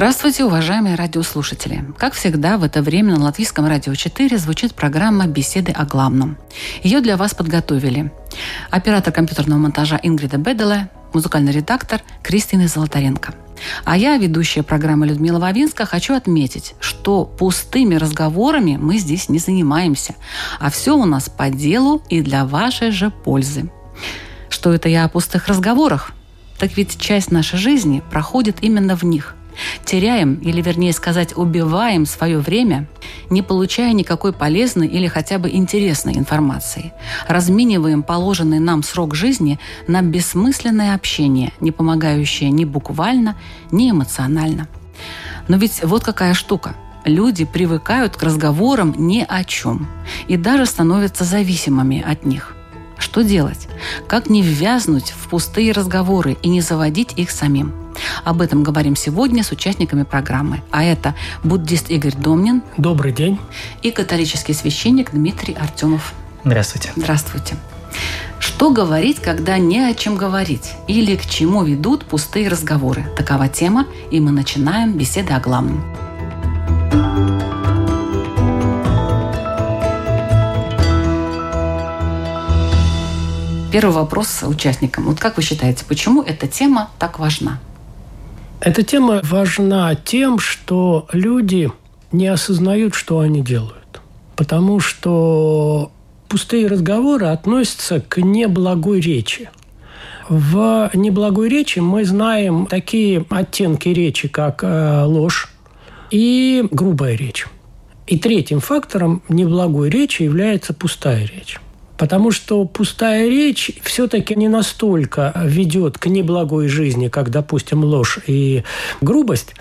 Здравствуйте, уважаемые радиослушатели! Как всегда, в это время на Латвийском радио 4 звучит программа «Беседы о главном». Ее для вас подготовили оператор компьютерного монтажа Ингрида Беделе, музыкальный редактор Кристина Золотаренко. А я, ведущая программы Людмила Вавинска, хочу отметить, что пустыми разговорами мы здесь не занимаемся, а все у нас по делу и для вашей же пользы. Что это я о пустых разговорах? Так ведь часть нашей жизни проходит именно в них. Теряем, или вернее сказать, убиваем свое время, не получая никакой полезной или хотя бы интересной информации. Размениваем положенный нам срок жизни на бессмысленное общение, не помогающее ни буквально, ни эмоционально. Но ведь вот какая штука. Люди привыкают к разговорам ни о чем и даже становятся зависимыми от них. Что делать? Как не ввязнуть в пустые разговоры и не заводить их самим? Об этом говорим сегодня с участниками программы. А это буддист Игорь Домнин. Добрый день. И католический священник Дмитрий Артемов. Здравствуйте. Здравствуйте. Что говорить, когда не о чем говорить? Или к чему ведут пустые разговоры? Такова тема, и мы начинаем беседы о главном. Первый вопрос участникам. Вот как вы считаете, почему эта тема так важна? Эта тема важна тем, что люди не осознают, что они делают. Потому что пустые разговоры относятся к неблагой речи. В неблагой речи мы знаем такие оттенки речи, как э, ложь и грубая речь. И третьим фактором неблагой речи является пустая речь. Потому что пустая речь все-таки не настолько ведет к неблагой жизни, как, допустим, ложь и грубость,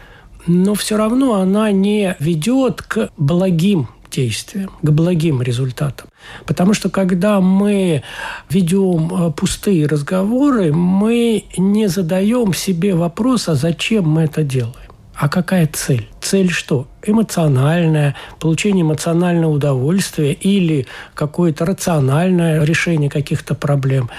но все равно она не ведет к благим действиям, к благим результатам. Потому что когда мы ведем э, пустые разговоры, мы не задаем себе вопрос, а зачем мы это делаем. А какая цель? Цель что? Эмоциональная, получение эмоционального удовольствия или какое-то рациональное решение каких-то проблем.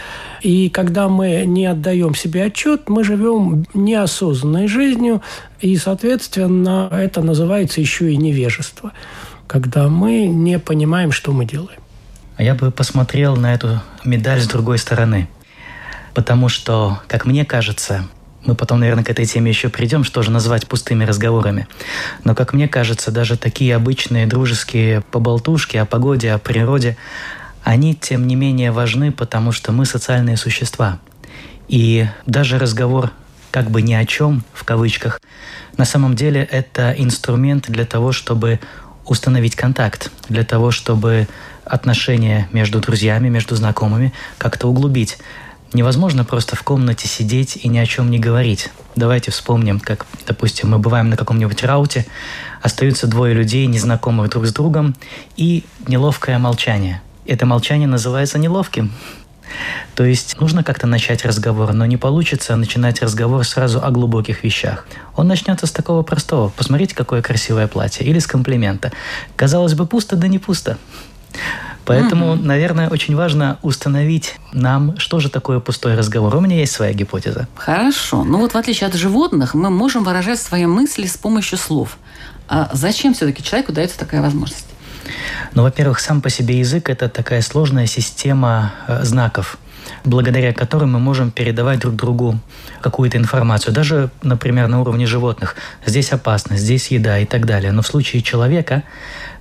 И когда мы не отдаем себе отчет, мы живем неосознанной жизнью, и, соответственно, это называется еще и невежество, когда мы не понимаем, что мы делаем. А я бы посмотрел на эту медаль с другой стороны. Потому что, как мне кажется, мы потом, наверное, к этой теме еще придем, что же назвать пустыми разговорами. Но, как мне кажется, даже такие обычные дружеские поболтушки о погоде, о природе, они, тем не менее, важны, потому что мы социальные существа. И даже разговор как бы ни о чем, в кавычках, на самом деле это инструмент для того, чтобы установить контакт, для того, чтобы отношения между друзьями, между знакомыми как-то углубить. Невозможно просто в комнате сидеть и ни о чем не говорить. Давайте вспомним, как, допустим, мы бываем на каком-нибудь рауте, остаются двое людей, незнакомых друг с другом, и неловкое молчание. Это молчание называется неловким. То есть нужно как-то начать разговор, но не получится начинать разговор сразу о глубоких вещах. Он начнется с такого простого. Посмотрите, какое красивое платье. Или с комплимента. Казалось бы, пусто, да не пусто. Поэтому, угу. наверное, очень важно установить нам, что же такое пустой разговор. У меня есть своя гипотеза. Хорошо. Ну вот в отличие от животных, мы можем выражать свои мысли с помощью слов. А зачем все-таки человеку дается такая возможность? Ну, во-первых, сам по себе язык – это такая сложная система э, знаков – благодаря которым мы можем передавать друг другу какую-то информацию. Даже, например, на уровне животных. Здесь опасно, здесь еда и так далее. Но в случае человека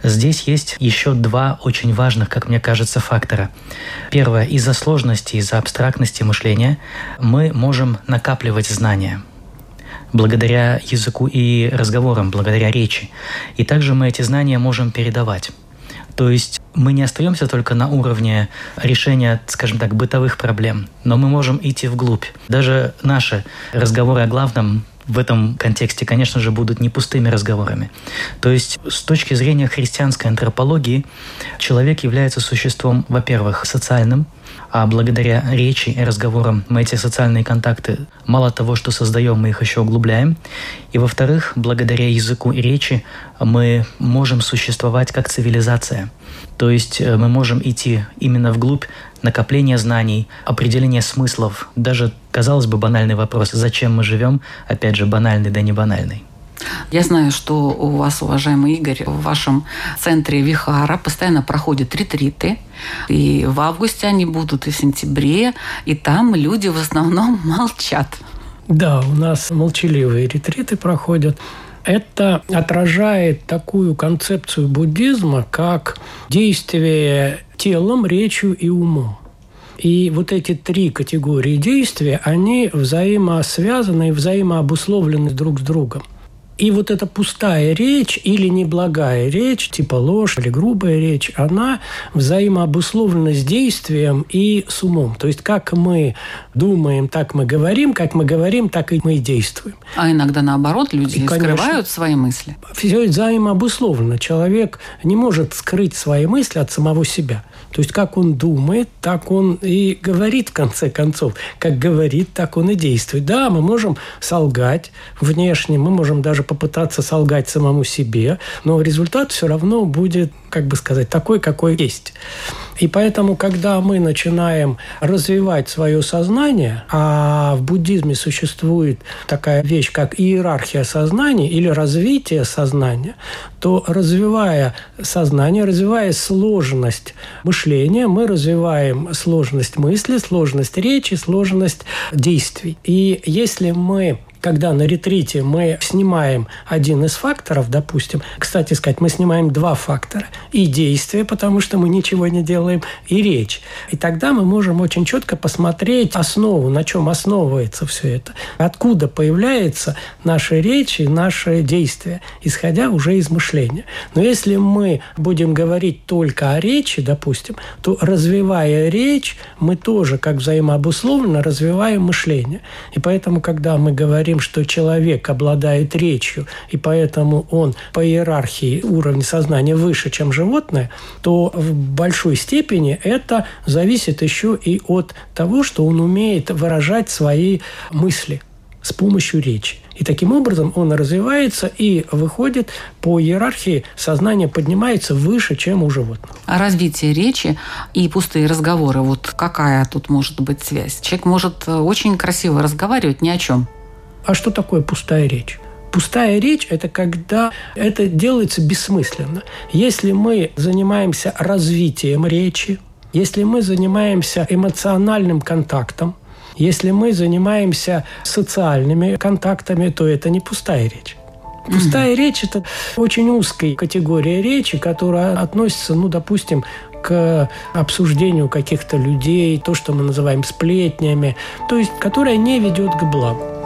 здесь есть еще два очень важных, как мне кажется, фактора. Первое, из-за сложности, из-за абстрактности мышления мы можем накапливать знания благодаря языку и разговорам, благодаря речи. И также мы эти знания можем передавать. То есть мы не остаемся только на уровне решения, скажем так, бытовых проблем, но мы можем идти вглубь. Даже наши разговоры о главном в этом контексте, конечно же, будут не пустыми разговорами. То есть с точки зрения христианской антропологии человек является существом, во-первых, социальным, а благодаря речи и разговорам мы эти социальные контакты мало того, что создаем, мы их еще углубляем. И во-вторых, благодаря языку и речи мы можем существовать как цивилизация. То есть э, мы можем идти именно вглубь накопления знаний, определения смыслов. Даже, казалось бы, банальный вопрос, зачем мы живем, опять же, банальный да не банальный. Я знаю, что у вас, уважаемый Игорь, в вашем центре Вихара постоянно проходят ретриты. И в августе они будут, и в сентябре. И там люди в основном молчат. Да, у нас молчаливые ретриты проходят. Это отражает такую концепцию буддизма, как действие телом, речью и умом. И вот эти три категории действия, они взаимосвязаны и взаимообусловлены друг с другом. И вот эта пустая речь или неблагая речь, типа ложь или грубая речь, она взаимообусловлена с действием и с умом. То есть как мы думаем, так мы говорим, как мы говорим, так и мы действуем. А иногда наоборот, люди и, конечно, скрывают свои мысли. Все взаимообусловлено. Человек не может скрыть свои мысли от самого себя. То есть как он думает, так он и говорит в конце концов. Как говорит, так он и действует. Да, мы можем солгать внешне, мы можем даже попытаться солгать самому себе, но результат все равно будет, как бы сказать, такой, какой есть. И поэтому, когда мы начинаем развивать свое сознание, а в буддизме существует такая вещь, как иерархия сознания или развитие сознания, то развивая сознание, развивая сложность мышления, мы развиваем сложность мысли, сложность речи, сложность действий. И если мы когда на ретрите мы снимаем один из факторов, допустим, кстати сказать, мы снимаем два фактора. И действие, потому что мы ничего не делаем, и речь. И тогда мы можем очень четко посмотреть основу, на чем основывается все это. Откуда появляется наша речь и наше действие, исходя уже из мышления. Но если мы будем говорить только о речи, допустим, то развивая речь, мы тоже, как взаимообусловленно, развиваем мышление. И поэтому, когда мы говорим говорим, что человек обладает речью, и поэтому он по иерархии уровня сознания выше, чем животное, то в большой степени это зависит еще и от того, что он умеет выражать свои мысли с помощью речи. И таким образом он развивается и выходит по иерархии, сознание поднимается выше, чем у животных. А развитие речи и пустые разговоры, вот какая тут может быть связь? Человек может очень красиво разговаривать ни о чем, а что такое пустая речь? Пустая речь – это когда это делается бессмысленно. Если мы занимаемся развитием речи, если мы занимаемся эмоциональным контактом, если мы занимаемся социальными контактами, то это не пустая речь. Пустая mm-hmm. речь – это очень узкая категория речи, которая относится, ну, допустим, к обсуждению каких-то людей, то, что мы называем сплетнями, то есть которая не ведет к благу.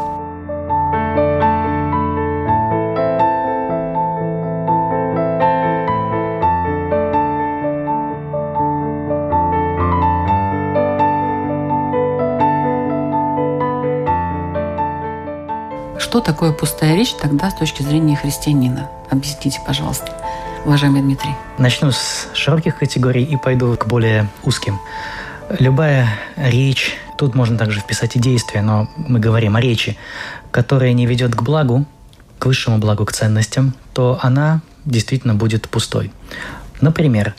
Такое пустая речь тогда с точки зрения христианина? Объясните, пожалуйста, уважаемый Дмитрий. Начну с широких категорий и пойду к более узким. Любая речь, тут можно также вписать и действия, но мы говорим о речи, которая не ведет к благу, к высшему благу, к ценностям, то она действительно будет пустой. Например,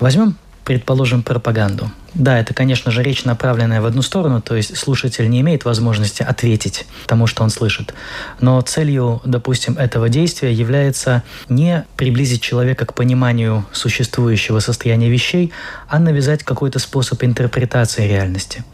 возьмем, предположим, пропаганду. Да, это, конечно же, речь, направленная в одну сторону, то есть слушатель не имеет возможности ответить тому, что он слышит. Но целью, допустим, этого действия является не приблизить человека к пониманию существующего состояния вещей, а навязать какой-то способ интерпретации реальности.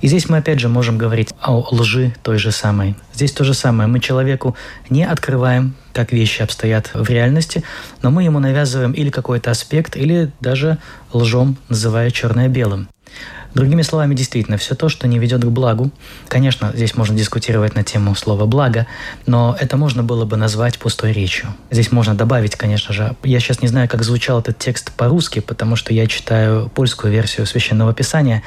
И здесь мы опять же можем говорить о лжи той же самой. Здесь то же самое. Мы человеку не открываем, как вещи обстоят в реальности, но мы ему навязываем или какой-то аспект, или даже лжем, называя черное белым. Другими словами, действительно, все то, что не ведет к благу, конечно, здесь можно дискутировать на тему слова «благо», но это можно было бы назвать пустой речью. Здесь можно добавить, конечно же, я сейчас не знаю, как звучал этот текст по-русски, потому что я читаю польскую версию Священного Писания,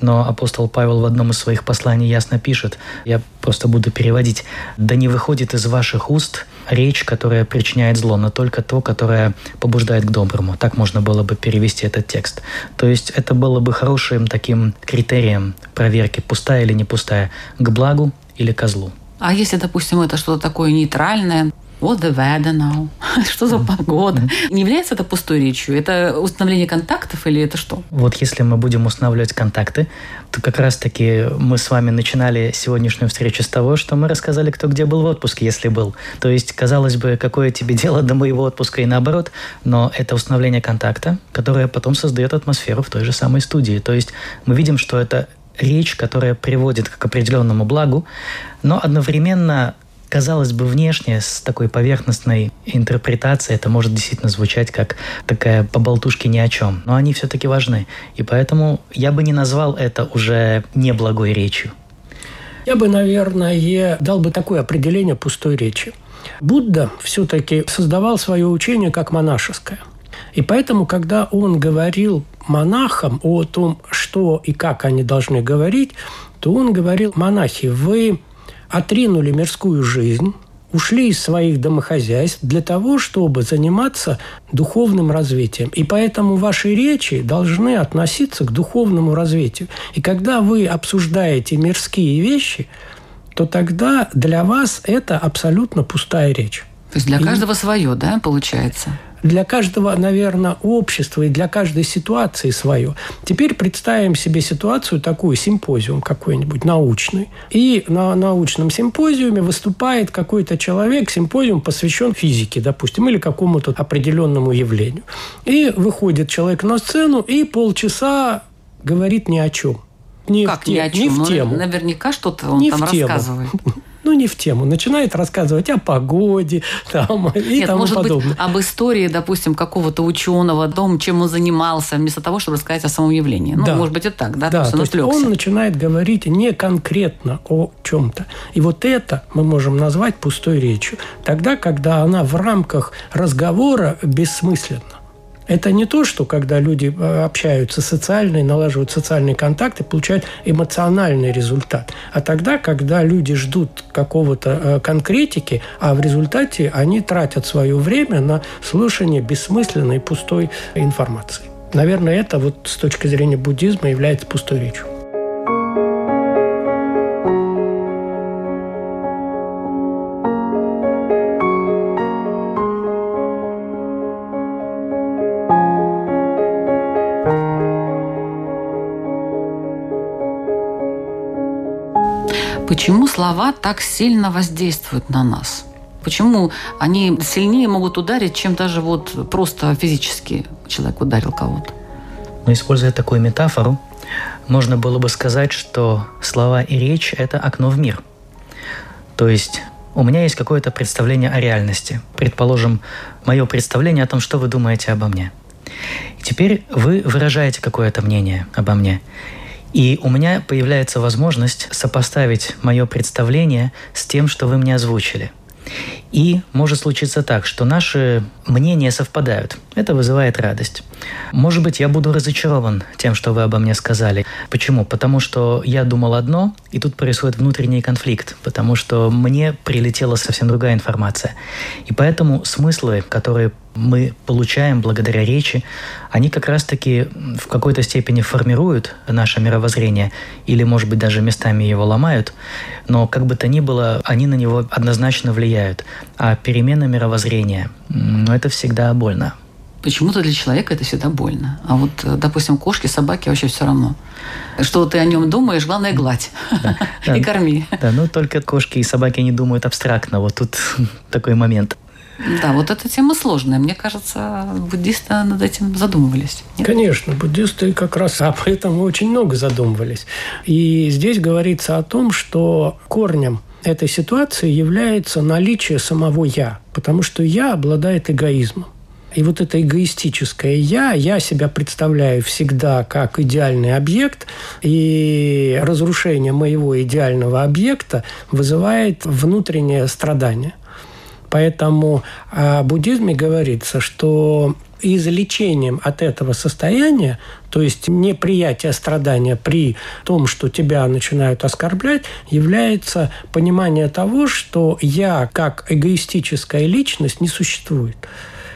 но апостол Павел в одном из своих посланий ясно пишет, я просто буду переводить, «Да не выходит из ваших уст речь, которая причиняет зло, но только то, которое побуждает к доброму». Так можно было бы перевести этот текст. То есть это было бы хорошим таким критерием проверки, пустая или не пустая, к благу или козлу. А если, допустим, это что-то такое нейтральное, What the weather now? что за погода? Не является это пустой речью? Это установление контактов или это что? Вот если мы будем устанавливать контакты, то как раз-таки мы с вами начинали сегодняшнюю встречу с того, что мы рассказали, кто где был в отпуске, если был. То есть, казалось бы, какое тебе дело до моего отпуска и наоборот, но это установление контакта, которое потом создает атмосферу в той же самой студии. То есть мы видим, что это речь, которая приводит к определенному благу, но одновременно казалось бы, внешне, с такой поверхностной интерпретацией, это может действительно звучать как такая поболтушки ни о чем. Но они все-таки важны. И поэтому я бы не назвал это уже неблагой речью. Я бы, наверное, дал бы такое определение пустой речи. Будда все-таки создавал свое учение как монашеское. И поэтому, когда он говорил монахам о том, что и как они должны говорить, то он говорил, монахи, вы отринули мирскую жизнь, ушли из своих домохозяйств для того, чтобы заниматься духовным развитием. И поэтому ваши речи должны относиться к духовному развитию. И когда вы обсуждаете мирские вещи, то тогда для вас это абсолютно пустая речь. То есть для каждого и... свое, да, получается? Для каждого, наверное, общества и для каждой ситуации свое. Теперь представим себе ситуацию такую, симпозиум какой-нибудь научный. И на научном симпозиуме выступает какой-то человек, симпозиум посвящен физике, допустим, или какому-то определенному явлению. И выходит человек на сцену и полчаса говорит ни о чем. Не как в, ни о чем? Не в ну, тему. наверняка что-то он не там рассказывает. ну, не в тему, начинает рассказывать о погоде там, и Нет, тому может подобное. Быть, об истории, допустим, какого-то ученого, о том, чем он занимался, вместо того, чтобы рассказать о самом явлении. Ну, да. может быть, и так, да? Да, то есть он начинает говорить не конкретно о чем-то. И вот это мы можем назвать пустой речью. Тогда, когда она в рамках разговора бессмысленна. Это не то, что когда люди э, общаются социально и налаживают социальные контакты, получают эмоциональный результат. А тогда, когда люди ждут какого-то э, конкретики, а в результате они тратят свое время на слушание бессмысленной пустой информации. Наверное, это вот с точки зрения буддизма является пустой речью. Почему слова так сильно воздействуют на нас? Почему они сильнее могут ударить, чем даже вот просто физически человек ударил кого-то? Но используя такую метафору, можно было бы сказать, что слова и речь – это окно в мир. То есть у меня есть какое-то представление о реальности. Предположим, мое представление о том, что вы думаете обо мне. И теперь вы выражаете какое-то мнение обо мне. И у меня появляется возможность сопоставить мое представление с тем, что вы мне озвучили. И может случиться так, что наши мнения совпадают. Это вызывает радость. Может быть, я буду разочарован тем, что вы обо мне сказали. Почему? Потому что я думал одно, и тут происходит внутренний конфликт, потому что мне прилетела совсем другая информация. И поэтому смыслы, которые мы получаем благодаря речи, они как раз-таки в какой-то степени формируют наше мировоззрение или, может быть, даже местами его ломают, но как бы то ни было, они на него однозначно влияют. А перемена мировоззрения, ну, это всегда больно. Почему-то для человека это всегда больно. А вот, допустим, кошки, собаки вообще все равно. Что ты о нем думаешь, главное гладь и корми. Да, ну только кошки и собаки не думают абстрактно. Вот тут такой момент. Да, вот эта тема сложная. Мне кажется, буддисты над этим задумывались. Нет? Конечно, буддисты как раз об этом очень много задумывались. И здесь говорится о том, что корнем этой ситуации является наличие самого «я», потому что «я» обладает эгоизмом. И вот это эгоистическое «я», я себя представляю всегда как идеальный объект, и разрушение моего идеального объекта вызывает внутреннее страдание. Поэтому о буддизме говорится, что излечением от этого состояния, то есть неприятие страдания при том, что тебя начинают оскорблять, является понимание того, что я как эгоистическая личность не существует.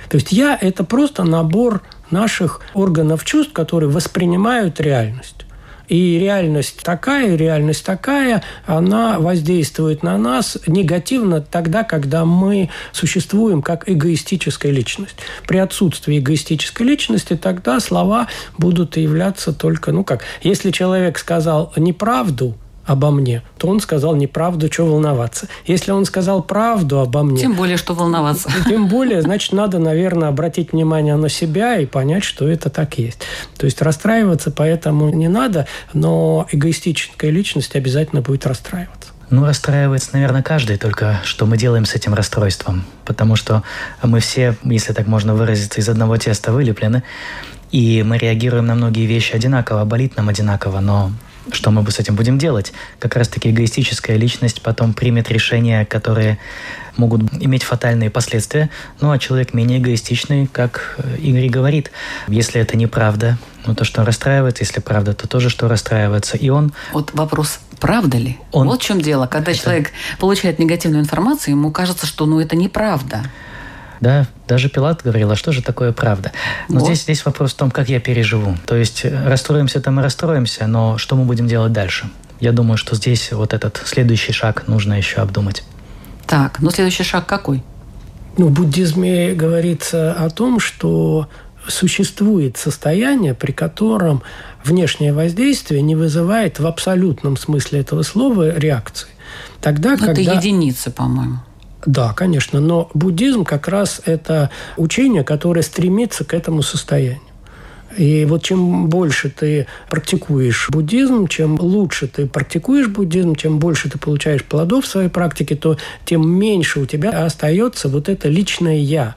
То есть я – это просто набор наших органов чувств, которые воспринимают реальность. И реальность такая, реальность такая, она воздействует на нас негативно тогда, когда мы существуем как эгоистическая личность. При отсутствии эгоистической личности тогда слова будут являться только, ну как, если человек сказал неправду, обо мне, то он сказал неправду, что волноваться. Если он сказал правду обо мне... Тем более, что волноваться. Тем более, значит, надо, наверное, обратить внимание на себя и понять, что это так есть. То есть расстраиваться поэтому не надо, но эгоистическая личность обязательно будет расстраиваться. Ну, расстраивается, наверное, каждый, только что мы делаем с этим расстройством. Потому что мы все, если так можно выразиться, из одного теста вылеплены, и мы реагируем на многие вещи одинаково, болит нам одинаково, но что мы с этим будем делать? Как раз-таки эгоистическая личность потом примет решения, которые могут иметь фатальные последствия. Ну а человек менее эгоистичный, как э, Игорь говорит, если это неправда, ну то, что расстраивает, если правда, то тоже, что расстраивается. И он... Вот вопрос, правда ли? Он... Вот в чем дело. Когда это... человек получает негативную информацию, ему кажется, что ну это неправда. Да, даже Пилат говорил, а что же такое правда? Но вот. здесь, здесь вопрос в том, как я переживу. То есть э, расстроимся там и расстроимся, но что мы будем делать дальше? Я думаю, что здесь вот этот следующий шаг нужно еще обдумать. Так, ну следующий шаг какой? Ну, в буддизме говорится о том, что существует состояние, при котором внешнее воздействие не вызывает в абсолютном смысле этого слова реакции. Тогда, Это когда... единицы, по-моему. Да, конечно, но буддизм как раз это учение, которое стремится к этому состоянию. И вот чем больше ты практикуешь буддизм, чем лучше ты практикуешь буддизм, чем больше ты получаешь плодов в своей практике, то тем меньше у тебя остается вот это личное «я».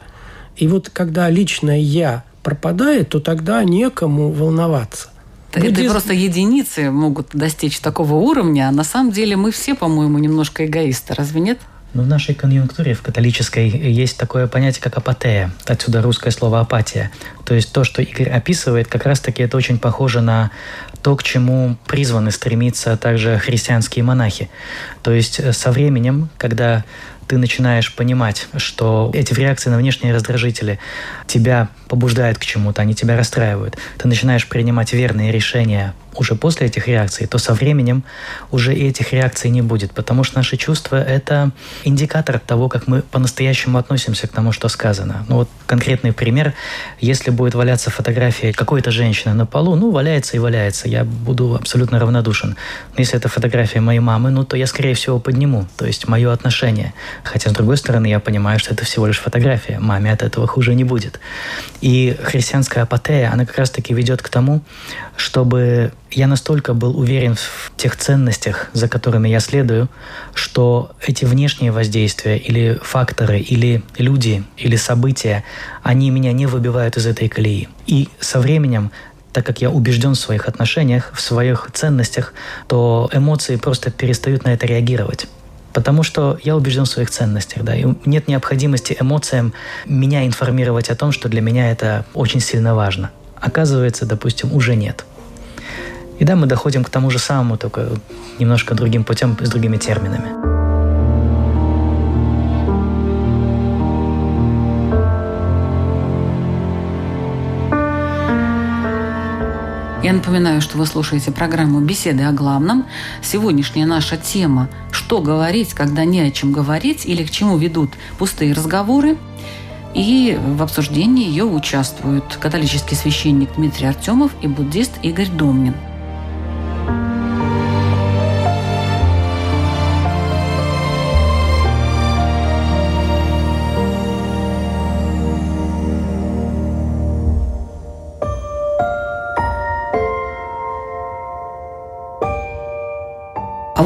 И вот когда личное «я» пропадает, то тогда некому волноваться. Это Буддизм... просто единицы могут достичь такого уровня, а на самом деле мы все, по-моему, немножко эгоисты, разве нет? Но в нашей конъюнктуре, в католической, есть такое понятие, как апатея. Отсюда русское слово апатия. То есть то, что Игорь описывает, как раз-таки это очень похоже на то, к чему призваны стремиться также христианские монахи. То есть э, со временем, когда ты начинаешь понимать, что эти реакции на внешние раздражители тебя побуждают к чему-то, они тебя расстраивают, ты начинаешь принимать верные решения уже после этих реакций, то со временем уже этих реакций не будет, потому что наши чувства — это индикатор того, как мы по-настоящему относимся к тому, что сказано. Ну вот конкретный пример. Если будет валяться фотография какой-то женщины на полу, ну, валяется и валяется, я буду абсолютно равнодушен. Но если это фотография моей мамы, ну, то я, скорее всего, подниму, то есть мое отношение. Хотя, с другой стороны, я понимаю, что это всего лишь фотография, маме от этого хуже не будет. И христианская апатея, она как раз-таки ведет к тому, чтобы я настолько был уверен в тех ценностях, за которыми я следую, что эти внешние воздействия или факторы, или люди, или события, они меня не выбивают из этой колеи. И со временем так как я убежден в своих отношениях, в своих ценностях, то эмоции просто перестают на это реагировать. Потому что я убежден в своих ценностях, да, и нет необходимости эмоциям меня информировать о том, что для меня это очень сильно важно. Оказывается, допустим, уже нет. И да, мы доходим к тому же самому, только немножко другим путем, с другими терминами. Я напоминаю, что вы слушаете программу «Беседы о главном». Сегодняшняя наша тема «Что говорить, когда не о чем говорить» или «К чему ведут пустые разговоры». И в обсуждении ее участвуют католический священник Дмитрий Артемов и буддист Игорь Домнин –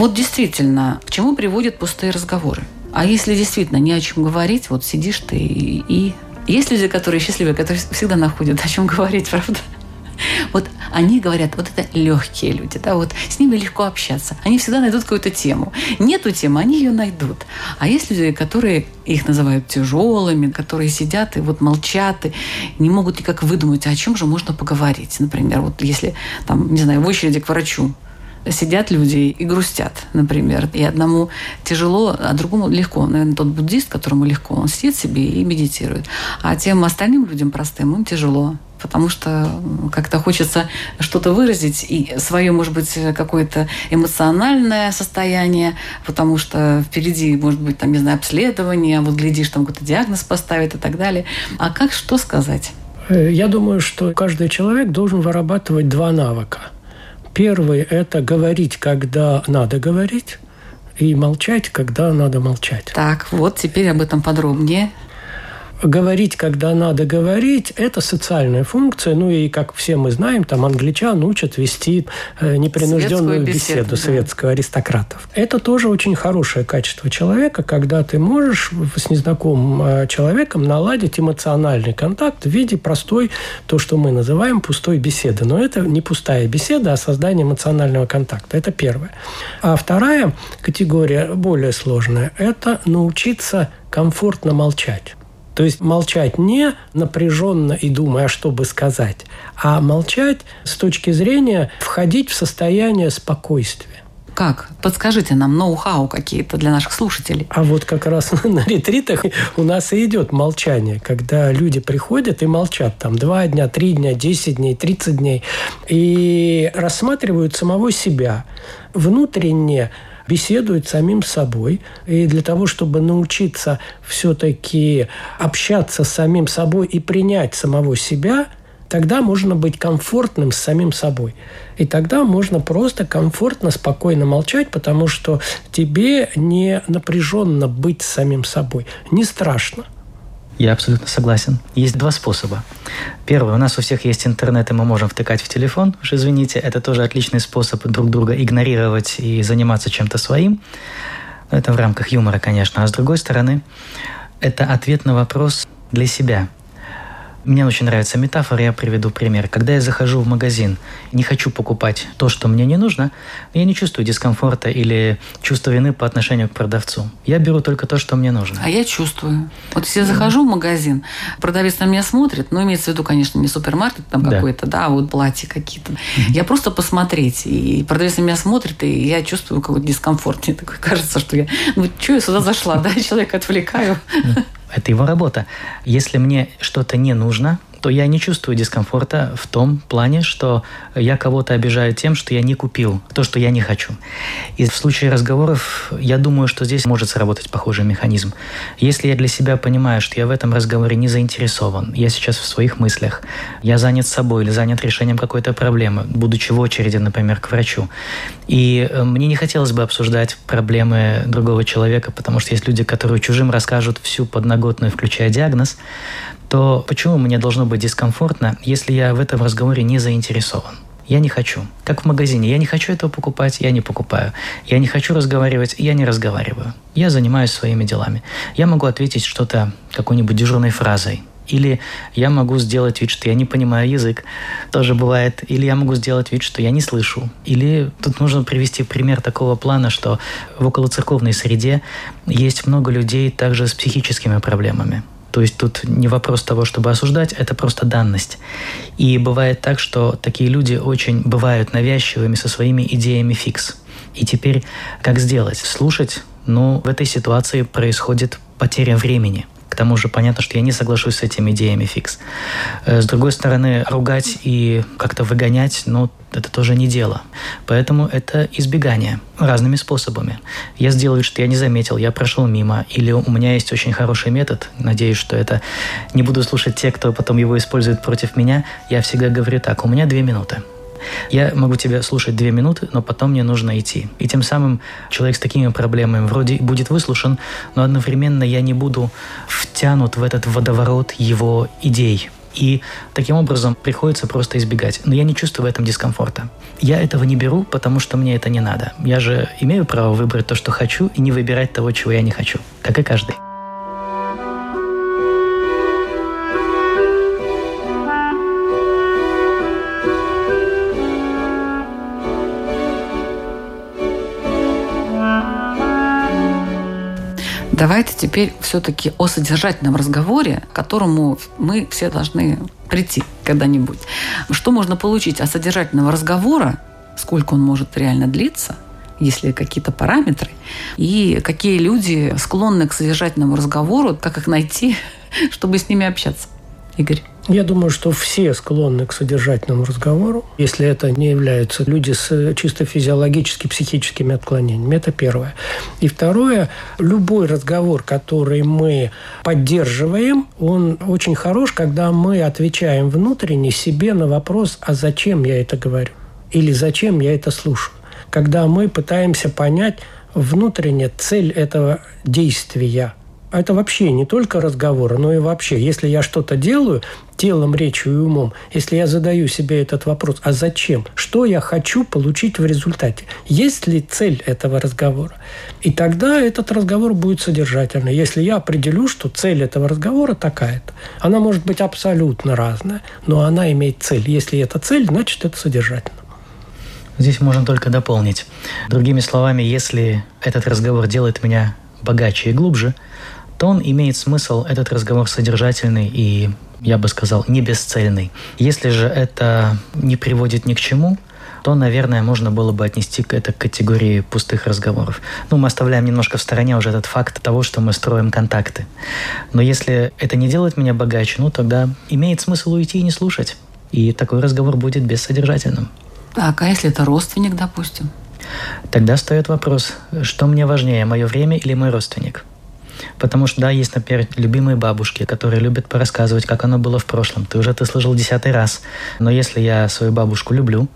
вот действительно, к чему приводят пустые разговоры? А если действительно не о чем говорить, вот сидишь ты и, и Есть люди, которые счастливые, которые всегда находят о чем говорить, правда? Вот они говорят, вот это легкие люди, да, вот с ними легко общаться. Они всегда найдут какую-то тему. Нету темы, они ее найдут. А есть люди, которые их называют тяжелыми, которые сидят и вот молчат, и не могут никак выдумать, о чем же можно поговорить. Например, вот если там, не знаю, в очереди к врачу сидят люди и грустят, например. И одному тяжело, а другому легко. Наверное, тот буддист, которому легко, он сидит себе и медитирует. А тем остальным людям простым им тяжело потому что как-то хочется что-то выразить и свое, может быть, какое-то эмоциональное состояние, потому что впереди, может быть, там, не знаю, обследование, а вот глядишь, там какой-то диагноз поставит и так далее. А как что сказать? Э, я думаю, что каждый человек должен вырабатывать два навыка – Первый – это говорить, когда надо говорить, и молчать, когда надо молчать. Так, вот теперь об этом подробнее говорить, когда надо говорить, это социальная функция. Ну и, как все мы знаем, там англичан учат вести э, непринужденную беседу, беседу да. светскую аристократов. Это тоже очень хорошее качество человека, когда ты можешь с незнакомым э, человеком наладить эмоциональный контакт в виде простой, то, что мы называем пустой беседы. Но это не пустая беседа, а создание эмоционального контакта. Это первое. А вторая категория, более сложная, это научиться комфортно молчать. То есть молчать не напряженно и думая, что бы сказать, а молчать с точки зрения входить в состояние спокойствия. Как? Подскажите нам ноу-хау какие-то для наших слушателей. А вот как раз на ретритах у нас и идет молчание, когда люди приходят и молчат там два дня, три дня, десять дней, тридцать дней и рассматривают самого себя внутренне беседует самим собой. И для того, чтобы научиться все-таки общаться с самим собой и принять самого себя, тогда можно быть комфортным с самим собой. И тогда можно просто комфортно, спокойно молчать, потому что тебе не напряженно быть самим собой. Не страшно. Я абсолютно согласен. Есть два способа. Первый, у нас у всех есть интернет, и мы можем втыкать в телефон. Уж извините, это тоже отличный способ друг друга игнорировать и заниматься чем-то своим. Это в рамках юмора, конечно. А с другой стороны, это ответ на вопрос для себя – мне очень нравится метафора, я приведу пример. Когда я захожу в магазин, не хочу покупать то, что мне не нужно, я не чувствую дискомфорта или чувства вины по отношению к продавцу. Я беру только то, что мне нужно. А я чувствую. Вот если я захожу в магазин, продавец на меня смотрит, ну, имеется в виду, конечно, не супермаркет там да. какой-то, да, а вот платье какие-то. Я просто посмотреть, и продавец на меня смотрит, и я чувствую какой-то дискомфорт. Мне такое кажется, что я, ну, что я сюда зашла, да, человека отвлекаю. Это его работа. Если мне что-то не нужно, то я не чувствую дискомфорта в том плане, что я кого-то обижаю тем, что я не купил то, что я не хочу. И в случае разговоров я думаю, что здесь может сработать похожий механизм. Если я для себя понимаю, что я в этом разговоре не заинтересован, я сейчас в своих мыслях, я занят собой или занят решением какой-то проблемы, будучи в очереди, например, к врачу, и э, мне не хотелось бы обсуждать проблемы другого человека, потому что есть люди, которые чужим расскажут всю подноготную, включая диагноз, то почему мне должно быть дискомфортно, если я в этом разговоре не заинтересован? Я не хочу. Как в магазине. Я не хочу этого покупать, я не покупаю. Я не хочу разговаривать, я не разговариваю. Я занимаюсь своими делами. Я могу ответить что-то какой-нибудь дежурной фразой. Или я могу сделать вид, что я не понимаю язык, тоже бывает. Или я могу сделать вид, что я не слышу. Или тут нужно привести пример такого плана, что в околоцерковной среде есть много людей также с психическими проблемами. То есть тут не вопрос того, чтобы осуждать, это просто данность. И бывает так, что такие люди очень бывают навязчивыми со своими идеями фикс. И теперь как сделать? Слушать? Ну, в этой ситуации происходит потеря времени – к тому же понятно, что я не соглашусь с этими идеями фикс. Э, с другой стороны, ругать и как-то выгонять, ну, это тоже не дело. Поэтому это избегание разными способами. Я сделаю, что я не заметил, я прошел мимо, или у меня есть очень хороший метод, надеюсь, что это не буду слушать те, кто потом его использует против меня, я всегда говорю так, у меня две минуты – я могу тебя слушать две минуты, но потом мне нужно идти. И тем самым человек с такими проблемами вроде будет выслушан, но одновременно я не буду втянут в этот водоворот его идей. И таким образом приходится просто избегать. Но я не чувствую в этом дискомфорта. Я этого не беру, потому что мне это не надо. Я же имею право выбрать то, что хочу, и не выбирать того, чего я не хочу. Как и каждый. Давайте теперь все-таки о содержательном разговоре, к которому мы все должны прийти когда-нибудь. Что можно получить от содержательного разговора, сколько он может реально длиться, если какие-то параметры, и какие люди склонны к содержательному разговору, как их найти, чтобы с ними общаться. Игорь. Я думаю, что все склонны к содержательному разговору, если это не являются люди с чисто физиологически психическими отклонениями. Это первое. И второе, любой разговор, который мы поддерживаем, он очень хорош, когда мы отвечаем внутренне себе на вопрос, а зачем я это говорю? Или зачем я это слушаю? Когда мы пытаемся понять внутренне цель этого действия – это вообще не только разговоры, но и вообще, если я что-то делаю телом, речью и умом, если я задаю себе этот вопрос, а зачем? Что я хочу получить в результате? Есть ли цель этого разговора? И тогда этот разговор будет содержательный. Если я определю, что цель этого разговора такая-то, она может быть абсолютно разная, но она имеет цель. Если это цель, значит это содержательно. Здесь можно только дополнить. Другими словами, если этот разговор делает меня богаче и глубже, то он имеет смысл, этот разговор содержательный и, я бы сказал, не бесцельный. Если же это не приводит ни к чему, то, наверное, можно было бы отнести это к категории пустых разговоров. Ну, мы оставляем немножко в стороне уже этот факт того, что мы строим контакты. Но если это не делает меня богаче, ну, тогда имеет смысл уйти и не слушать. И такой разговор будет бессодержательным. Так, а если это родственник, допустим? Тогда встает вопрос, что мне важнее, мое время или мой родственник? Потому что, да, есть, например, любимые бабушки, которые любят порассказывать, как оно было в прошлом. Ты уже это слышал десятый раз. Но если я свою бабушку люблю,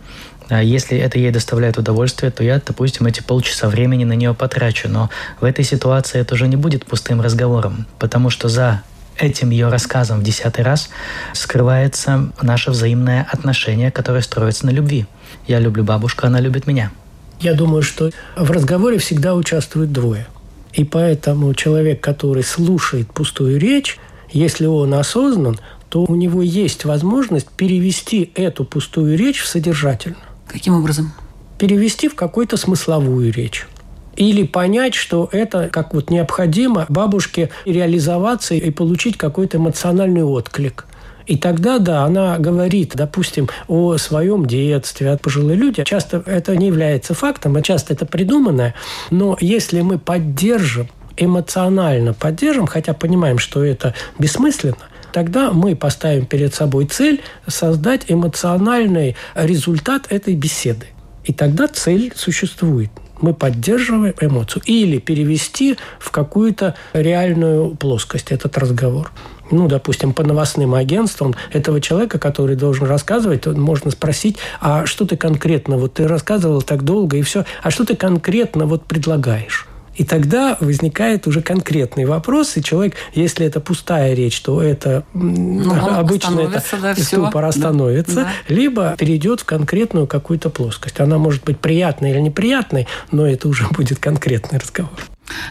а если это ей доставляет удовольствие, то я, допустим, эти полчаса времени на нее потрачу. Но в этой ситуации это уже не будет пустым разговором, потому что за этим ее рассказом в десятый раз скрывается наше взаимное отношение, которое строится на любви. Я люблю бабушку, она любит меня. Я думаю, что в разговоре всегда участвуют двое – и поэтому человек, который слушает пустую речь, если он осознан, то у него есть возможность перевести эту пустую речь в содержательную. Каким образом? Перевести в какую-то смысловую речь. Или понять, что это как вот необходимо бабушке реализоваться и получить какой-то эмоциональный отклик. И тогда, да, она говорит, допустим, о своем детстве, от пожилые люди. Часто это не является фактом, а часто это придуманное. Но если мы поддержим, эмоционально поддержим, хотя понимаем, что это бессмысленно, тогда мы поставим перед собой цель создать эмоциональный результат этой беседы. И тогда цель существует мы поддерживаем эмоцию. Или перевести в какую-то реальную плоскость этот разговор ну, допустим, по новостным агентствам этого человека, который должен рассказывать, можно спросить, а что ты конкретно, вот ты рассказывал так долго и все, а что ты конкретно вот предлагаешь? И тогда возникает уже конкретный вопрос, и человек, если это пустая речь, то это ну, обычно это да, ступор остановится, да. либо перейдет в конкретную какую-то плоскость. Она может быть приятной или неприятной, но это уже будет конкретный разговор.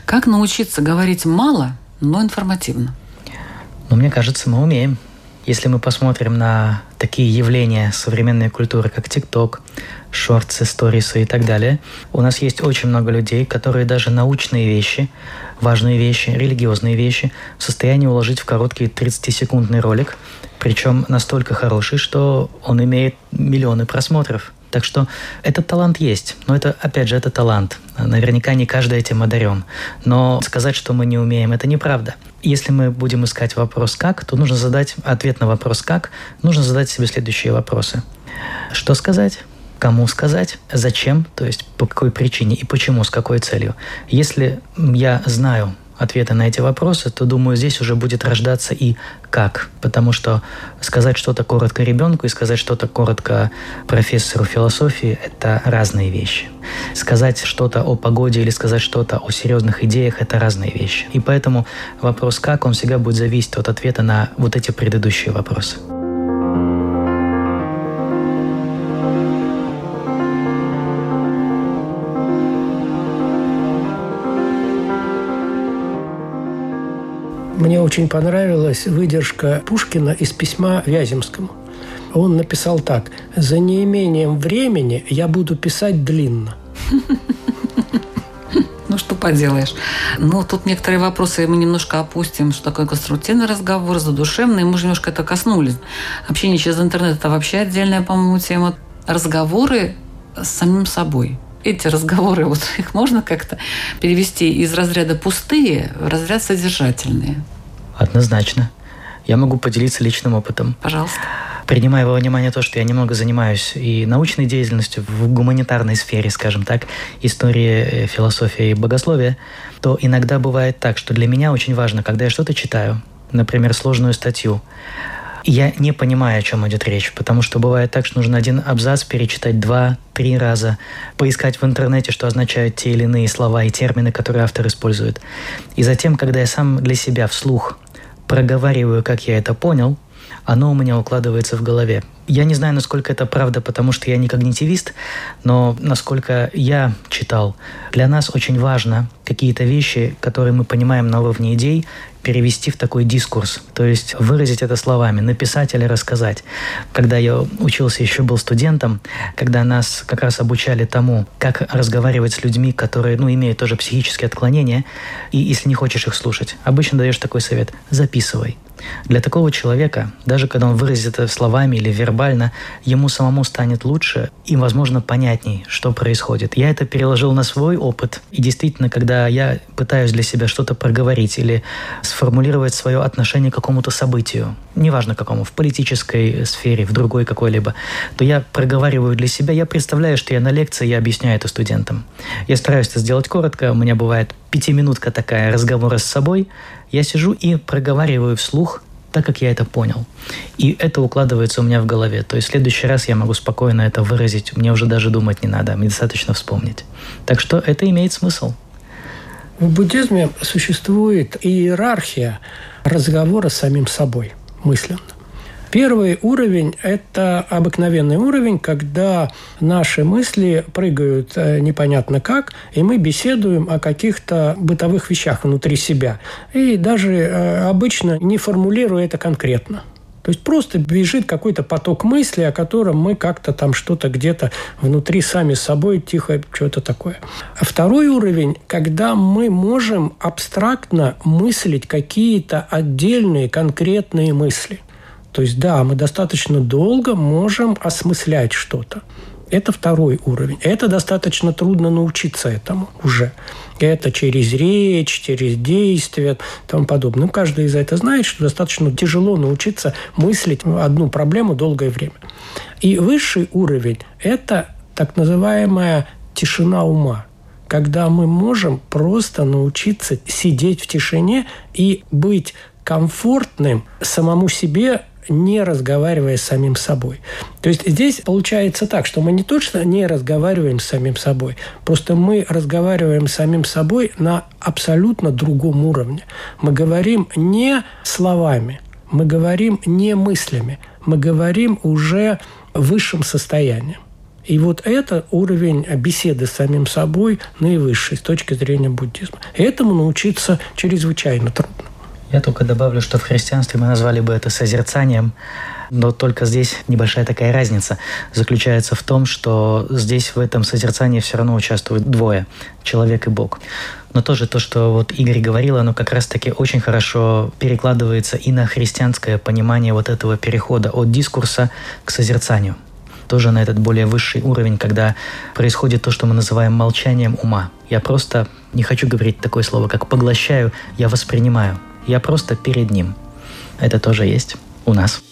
Как научиться говорить мало, но информативно? Но мне кажется, мы умеем. Если мы посмотрим на такие явления современной культуры, как ТикТок, шортсы, сторисы и так далее, у нас есть очень много людей, которые даже научные вещи, важные вещи, религиозные вещи в состоянии уложить в короткий 30-секундный ролик, причем настолько хороший, что он имеет миллионы просмотров. Так что этот талант есть. Но это, опять же, это талант. Наверняка не каждый этим одарен. Но сказать, что мы не умеем, это неправда. Если мы будем искать вопрос «как», то нужно задать ответ на вопрос «как», нужно задать себе следующие вопросы. Что сказать? Кому сказать? Зачем? То есть по какой причине и почему, с какой целью? Если я знаю, ответы на эти вопросы, то, думаю, здесь уже будет рождаться и как. Потому что сказать что-то коротко ребенку и сказать что-то коротко профессору философии – это разные вещи. Сказать что-то о погоде или сказать что-то о серьезных идеях – это разные вещи. И поэтому вопрос «как» он всегда будет зависеть от ответа на вот эти предыдущие вопросы. Мне очень понравилась выдержка Пушкина из письма Вяземскому. Он написал так. «За неимением времени я буду писать длинно». Ну, что поделаешь. Ну, тут некоторые вопросы мы немножко опустим, что такое конструктивный разговор, задушевный. Мы же немножко это коснулись. Общение через интернет – это вообще отдельная, по-моему, тема. Разговоры с самим собой. Эти разговоры, вот их можно как-то перевести из разряда пустые в разряд содержательные? Однозначно. Я могу поделиться личным опытом. Пожалуйста принимая во внимание то, что я немного занимаюсь и научной деятельностью в гуманитарной сфере, скажем так, истории, э, философии и богословия, то иногда бывает так, что для меня очень важно, когда я что-то читаю, например, сложную статью, я не понимаю, о чем идет речь, потому что бывает так, что нужно один абзац перечитать два-три раза, поискать в интернете, что означают те или иные слова и термины, которые автор использует. И затем, когда я сам для себя вслух проговариваю, как я это понял – оно у меня укладывается в голове. Я не знаю, насколько это правда, потому что я не когнитивист, но насколько я читал, для нас очень важно какие-то вещи, которые мы понимаем на уровне идей, перевести в такой дискурс, то есть выразить это словами, написать или рассказать. Когда я учился, еще был студентом, когда нас как раз обучали тому, как разговаривать с людьми, которые, ну, имеют тоже психические отклонения, и если не хочешь их слушать, обычно даешь такой совет – записывай. Для такого человека, даже когда он выразит это словами или вербально, ему самому станет лучше и, возможно, понятней, что происходит. Я это переложил на свой опыт. И действительно, когда я пытаюсь для себя что-то проговорить или сформулировать свое отношение к какому-то событию, неважно какому, в политической сфере, в другой какой-либо, то я проговариваю для себя, я представляю, что я на лекции, я объясняю это студентам. Я стараюсь это сделать коротко, у меня бывает пятиминутка такая разговора с собой, я сижу и проговариваю вслух так, как я это понял. И это укладывается у меня в голове. То есть в следующий раз я могу спокойно это выразить. Мне уже даже думать не надо, мне достаточно вспомнить. Так что это имеет смысл. В буддизме существует иерархия разговора с самим собой мысленно. Первый уровень – это обыкновенный уровень, когда наши мысли прыгают э, непонятно как, и мы беседуем о каких-то бытовых вещах внутри себя. И даже э, обычно не формулируя это конкретно. То есть просто бежит какой-то поток мысли, о котором мы как-то там что-то где-то внутри сами собой тихо что-то такое. Второй уровень, когда мы можем абстрактно мыслить какие-то отдельные конкретные мысли. То есть, да, мы достаточно долго можем осмыслять что-то. Это второй уровень. Это достаточно трудно научиться этому уже. Это через речь, через действия и тому подобное. Ну, каждый из этого знает, что достаточно тяжело научиться мыслить одну проблему долгое время. И высший уровень – это так называемая тишина ума когда мы можем просто научиться сидеть в тишине и быть комфортным самому себе не разговаривая с самим собой. То есть здесь получается так, что мы не точно не разговариваем с самим собой, просто мы разговариваем с самим собой на абсолютно другом уровне. Мы говорим не словами, мы говорим не мыслями, мы говорим уже высшим состоянием. И вот это уровень беседы с самим собой наивысший с точки зрения буддизма. Этому научиться чрезвычайно трудно. Я только добавлю, что в христианстве мы назвали бы это созерцанием, но только здесь небольшая такая разница заключается в том, что здесь в этом созерцании все равно участвуют двое – человек и Бог. Но тоже то, что вот Игорь говорил, оно как раз-таки очень хорошо перекладывается и на христианское понимание вот этого перехода от дискурса к созерцанию тоже на этот более высший уровень, когда происходит то, что мы называем молчанием ума. Я просто не хочу говорить такое слово, как поглощаю, я воспринимаю. Я просто перед ним. Это тоже есть у нас.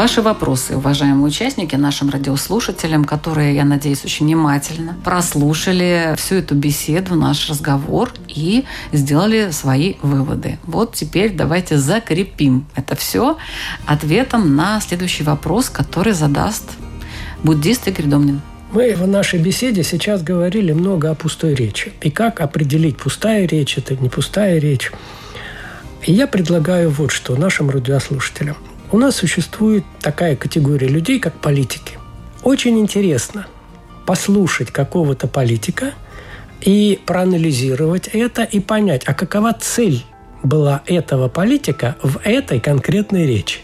Ваши вопросы, уважаемые участники, нашим радиослушателям, которые, я надеюсь, очень внимательно прослушали всю эту беседу, наш разговор и сделали свои выводы. Вот теперь давайте закрепим это все ответом на следующий вопрос, который задаст буддист Игорь Домнин. Мы в нашей беседе сейчас говорили много о пустой речи. И как определить, пустая речь это, не пустая речь. И я предлагаю вот что нашим радиослушателям – у нас существует такая категория людей, как политики. Очень интересно послушать какого-то политика и проанализировать это и понять, а какова цель была этого политика в этой конкретной речи.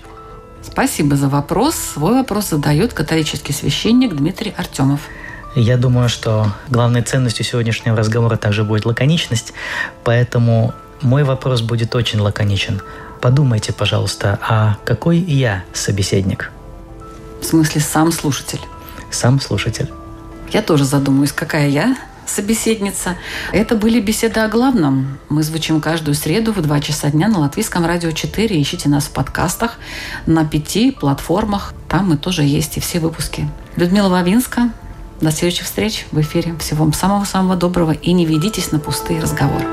Спасибо за вопрос. Свой вопрос задает католический священник Дмитрий Артемов. Я думаю, что главной ценностью сегодняшнего разговора также будет лаконичность, поэтому мой вопрос будет очень лаконичен. Подумайте, пожалуйста, а какой я собеседник? В смысле, сам слушатель? Сам слушатель. Я тоже задумаюсь, какая я собеседница. Это были беседы о главном. Мы звучим каждую среду в 2 часа дня на Латвийском радио 4. Ищите нас в подкастах на пяти платформах. Там мы тоже есть и все выпуски. Людмила Вавинска. До следующих встреч в эфире. Всего вам самого-самого доброго и не ведитесь на пустые разговоры.